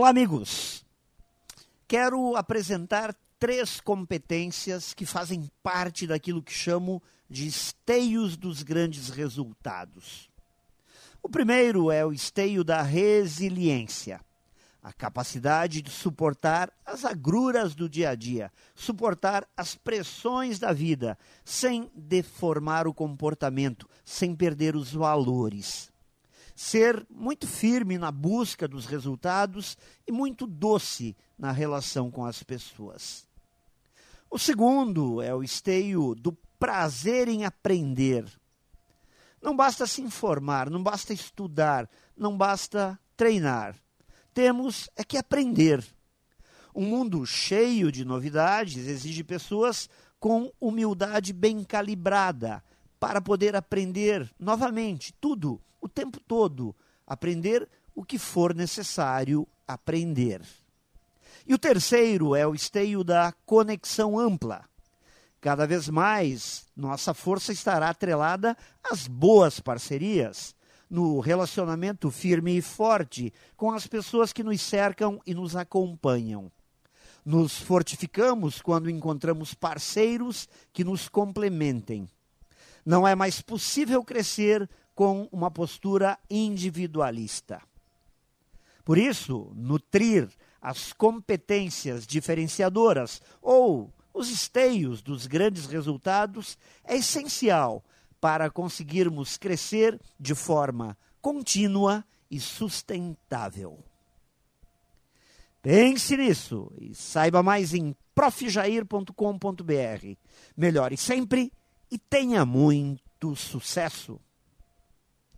Olá, amigos. Quero apresentar três competências que fazem parte daquilo que chamo de esteios dos grandes resultados. O primeiro é o esteio da resiliência, a capacidade de suportar as agruras do dia a dia, suportar as pressões da vida, sem deformar o comportamento, sem perder os valores ser muito firme na busca dos resultados e muito doce na relação com as pessoas. O segundo é o esteio do prazer em aprender. Não basta se informar, não basta estudar, não basta treinar. Temos é que aprender. Um mundo cheio de novidades exige pessoas com humildade bem calibrada para poder aprender novamente tudo o tempo todo, aprender o que for necessário aprender. E o terceiro é o esteio da conexão ampla. Cada vez mais, nossa força estará atrelada às boas parcerias, no relacionamento firme e forte com as pessoas que nos cercam e nos acompanham. Nos fortificamos quando encontramos parceiros que nos complementem. Não é mais possível crescer com uma postura individualista. Por isso, nutrir as competências diferenciadoras ou os esteios dos grandes resultados é essencial para conseguirmos crescer de forma contínua e sustentável. Pense nisso e saiba mais em profjair.com.br. Melhore sempre e tenha muito sucesso!